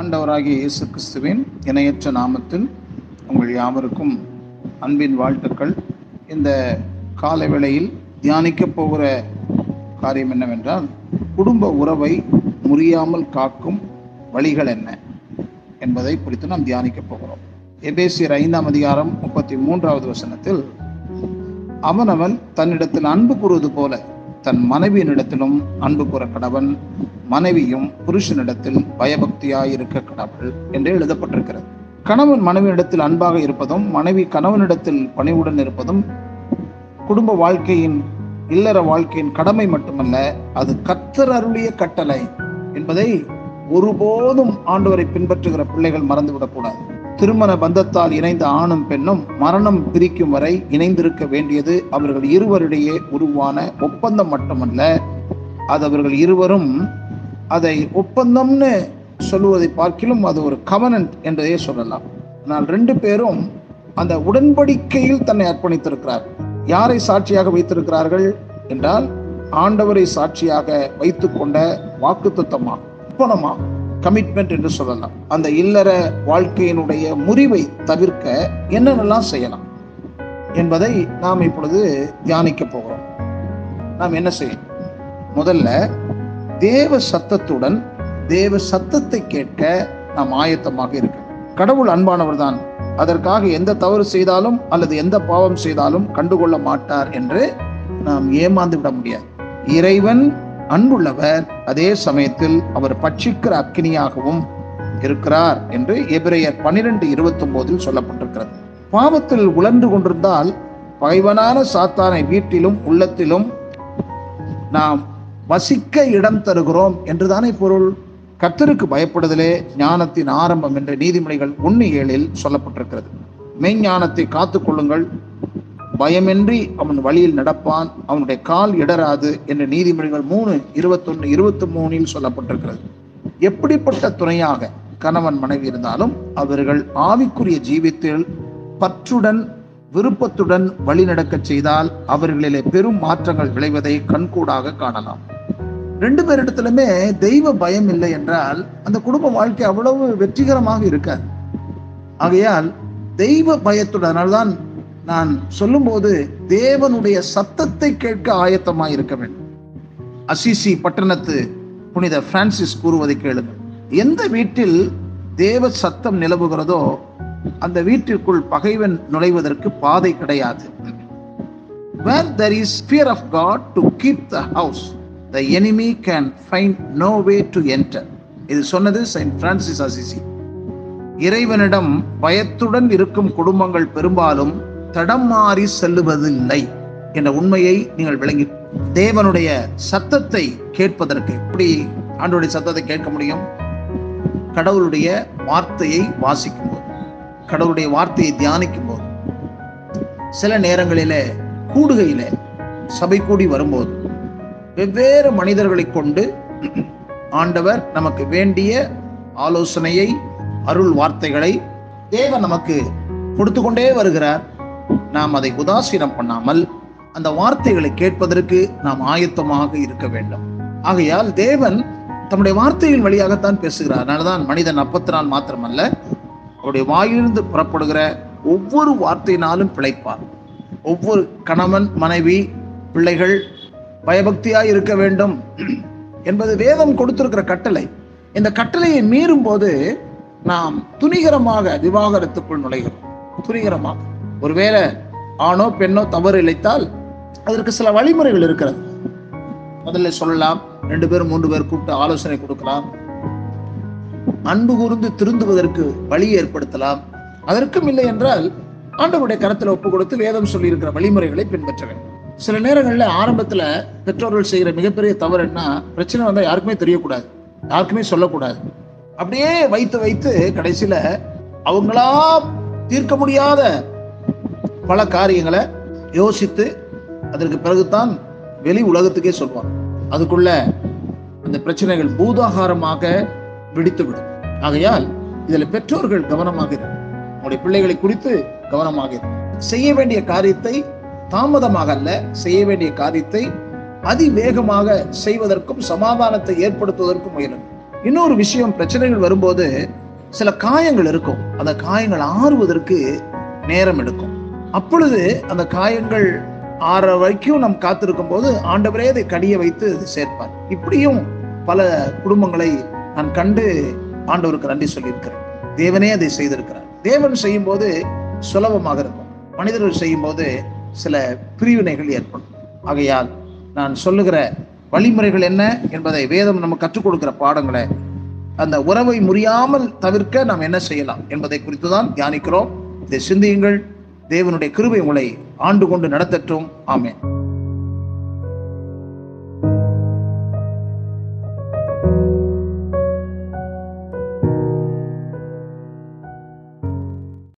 ஆண்டவராகிய இயேசு கிறிஸ்துவின் இணையற்ற நாமத்தில் உங்கள் யாவருக்கும் அன்பின் வாழ்த்துக்கள். இந்த கால வேளையில் தியானிக்க போகிற காரியம் என்னவென்றால் குடும்ப உறவை முறியாமல் காக்கும் வழிகள் என்ன என்பதை குறித்து நாம் தியானிக்க போகிறோம். எபேசியர் ஐந்தாம் அதிகாரம் முப்பத்தி மூன்றாவது வசனத்தில் அவனவன் தன்னிடத்தில் அன்பு கூறுவது போல தன் மனைவியினிடத்திலும் அன்பு கூற கடவன். மனைவியும் புருஷனிடத்தில் பயபக்தியாயிருக்க கடவுள் என்று எழுதப்பட்டிருக்கிறது. கணவன் மனைவியிடத்தில் அன்பாக இருப்பதும் மனைவி கணவனிடத்தில் பணிவுடன் இருப்பதும் குடும்ப வாழ்க்கையின் இல்லற வாழ்க்கையின் கடமை மட்டுமல்ல அது கத்தர் அருளிய கட்டளை என்பதை ஒருபோதும் ஆண்டவரை பின்பற்றுகிற பிள்ளைகள் மறந்துவிடக்கூடாது. திருமண பந்தத்தால் இணைந்த ஆணும் பெண்ணும் மரணம் பிரிக்கும் வரை இணைந்திருக்க வேண்டியது அவர்கள் இருவரிடையே உருவான ஒப்பந்தம் மட்டுமல்ல. அது அவர்கள் இருவரும் அதை ஒப்பந்தம்னு சொல்லுவதை பார்க்கிலும் அது ஒரு கவனன்ட் என்றே சொல்லலாம். ஆனால் ரெண்டு பேரும் அந்த உடன்படிக்கையில் தன்னை அர்ப்பணித்திருக்கிறார். யாரை சாட்சியாக வைத்திருக்கிறார்கள் என்றால் ஆண்டவரை சாட்சியாக வைத்துக்கொண்ட வாக்குத்தத்தமா ஒப்பனமா? கமிட்மெண்ட் என்று சொல்லலாம். அந்த இல்லற வாழ்க்கையினுடைய முறிவை தவிர்க்க என்னென்னலாம் செய்யலாம் என்பதை நாம் இப்பொழுது தியானிக்க போகிறோம். நாம் என்ன செய்யணும்? முதல்ல தேவ சத்தத்துடன் தேவ சத்தத்தை கேட்க நாம் ஆயத்தமாக இருக்க கடவுள் அன்பானவர் தான். அதற்காக எந்த தவறு செய்தாலும் அல்லது எந்த பாவம் செய்தாலும் கண்டுகொள்ள மாட்டார் என்று நாம் ஏமாந்து விட முடியாது. இறைவன் அன்புள்ளவர் அதே சமயத்தில் அவர் பட்சிக்கிற அக்கினியாகவும் இருக்கிறார் என்று எபிரேயர் பனிரெண்டு இருபத்தி ஒன்பதில் சொல்லப்பட்டிருக்கிறது. பாவத்தில் உழன்று கொண்டிருந்தால் பகைவனான சாத்தானை வீட்டிலும் உள்ளத்திலும் நாம் வசிக்க இடம் தருகிறோம் என்றுதானே பொருள்? கத்தருக்கு பயப்படுதலே ஞானத்தின் ஆரம்பம் என்ற நீதிமொழிகள் ஒன்று ஏழில் சொல்லப்பட்டிருக்கிறது. மெய்ஞானத்தை காத்துக்கொள்ளுங்கள் பயமின்றி அவன் வழியில் நடப்பான் அவனுடைய கால் இடராது என்று நீதிமன்றங்கள் மூணு இருபத்தொன்னு இருபத்தி மூணில் சொல்லப்பட்டிருக்கிறது. எப்படிப்பட்ட துணையாக கணவன் மனைவி இருந்தாலும் அவர்கள் ஆவிக்குரிய ஜீவித்தில் பற்றுடன் விருப்பத்துடன் வழிநடக்க செய்தால் அவர்களிலே பெரும் மாற்றங்கள் விளைவதை கண்கூடாக காணலாம். ரெண்டு பேரிடத்திலுமே தெய்வ பயம் இல்லை என்றால் அந்த குடும்ப வாழ்க்கை அவ்வளவு வெற்றிகரமாக இருக்காது. ஆகையால் தெய்வ பயத்துடன் தான் நான் சொல்லும்போது தேவனுடைய சத்தத்தை கேட்க ஆயத்தமாக இருக்க வேண்டும். அசிசி பட்டணத்து புனித பிரான்சிஸ் கூறுவதை கேளுங்கள். எந்த வீட்டில் தேவ சத்தம் நிலவுகிறதோ அந்த வீட்டிற்குள் பகைவன் நுழைவதற்கு பாதை கிடையாது. Where there is fear of God to keep the house the enemy can find no way to enter இது சொன்னது செயின்ட் பிரான்சிஸ் அசிசி இறைவனிடம் பயத்துடன் இருக்கும் குடும்பங்கள் பெரும்பாலும் தடம் மாறி செல்லுவதில்லை என்ற உண்மையை நீங்கள் விளங்கி தேவனுடைய சத்தத்தை கேட்பதற்கு எப்படி ஆண்டோடைய சத்தத்தை கேட்க முடியும்? கடவுளுடைய வார்த்தையை வாசிக்கும் போது கடவுளுடைய வார்த்தையை தியானிக்கும் போது சில நேரங்களில கூடுகையில சபை கூடி வரும்போது வெவ்வேறு மனிதர்களை கொண்டு ஆண்டவர் நமக்கு வேண்டிய ஆலோசனையை அருள் வார்த்தைகளை தேவன் நமக்கு கொடுத்து கொண்டே வருகிறார். நாம் அதை உதாசீனம் பண்ணாமல் அந்த வார்த்தைகளை கேட்பதற்கு நாம் ஆயத்தமாக இருக்க வேண்டும். ஆகையால் தேவன் தம்முடைய வார்த்தையின் வழியாகத்தான் பேசுகிறார். அதனாலதான் மனிதன் அப்பத்தினால் மாத்திரமல்ல அவருடைய வாயிலிருந்து புறப்படுகிற ஒவ்வொரு வார்த்தையினாலும் பிழைப்பார் ஒவ்வொரு கணவன் மனைவி பிள்ளைகள் பயபக்தியாய் இருக்க வேண்டும் என்பது வேதம் கொடுத்திருக்கிற கட்டளை. இந்த கட்டளையை மீறும் போது நாம் துணிகரமாக விவாகரத்துக்குள் நுழைகிறோம். துணிகரமாக. ஒருவேளை ஆணோ பெண்ணோ தவறு இழைத்தால் அதற்கு சில வழிமுறைகள் இருக்கிறது. முதல்ல சொல்லலாம் ரெண்டு பேரும் மூன்று பேர் கூப்பிட்டு ஆலோசனை கொடுக்கலாம். அன்பு கூர்ந்து திருந்துவதற்கு வழி ஏற்படுத்தலாம். அதற்கும் இல்லை என்றால் ஆண்டவருடைய கரத்தில் ஒப்பு கொடுத்து வேதம் சொல்லி இருக்கிற வழிமுறைகளை பின்பற்ற வேண்டும். சில நேரங்கள்ல ஆரம்பத்துல பெற்றோர்கள் செய்கிற மிகப்பெரிய தவறு என்ன? பிரச்சனை வந்தா யாருக்குமே தெரியக்கூடாது. யாருக்குமே சொல்லக்கூடாது. அப்படியே வைத்து வைத்து கடைசியில அவங்களா தீர்க்க முடியாத பல காரியங்களை யோசித்து அதற்கு பிறகுதான் வெளி உலகத்துக்கே சொல்வாங்க. அதுக்குள்ள அந்த பிரச்சனைகள் பூதாகாரமாக வெடித்துவிடும். ஆகையால் இதுல பெற்றோர்கள் கவனமாக இருக்கும் உங்களுடைய பிள்ளைகளை குறித்து கவனமாக இருக்கும் செய்ய வேண்டிய காரியத்தை தாமதமாக அல்ல செய்ய வேண்டிய காரியத்தை அதிவேகமாக செய்வதற்கும் சமாதானத்தை ஏற்படுத்துவதற்கும் முயலும் இன்னொரு விஷயம் பிரச்சனைகள் வரும்போது சில காயங்கள் இருக்கும். அந்த காயங்கள் ஆறுவதற்கு நேரம் எடுக்கும். அப்பொழுது அந்த காயங்கள் ஆற வரைக்கும் நாம் காத்திருக்கும் போது ஆண்டவரே அதை கடிய வைத்து சேர்ப்பார். இப்படியும் பல குடும்பங்களை நான் கண்டு ஆண்டவருக்கு நன்றி சொல்லியிருக்கிறேன். தேவனே அதை செய்திருக்கிறார். தேவன் செய்யும் போது சுலபமாக இருக்கும். மனிதர்கள் செய்யும் போது சில பிரிவினைகள் ஏற்படும். ஆகையால் நான் சொல்லுகிற வழிமுறைகள் என்ன என்பதை வேதம் நம்ம கற்றுக் கொடுக்கிற பாடங்களை அந்த உறவை முறியாமல் தவிர்க்க நாம் என்ன செய்யலாம் என்பதை குறித்து தான் தியானிக்கிறோம். இதை சிந்தியுங்கள். தேவனுடைய கிருபை உங்களை ஆண்டு கொண்டு நடத்தட்டும். ஆமேன்.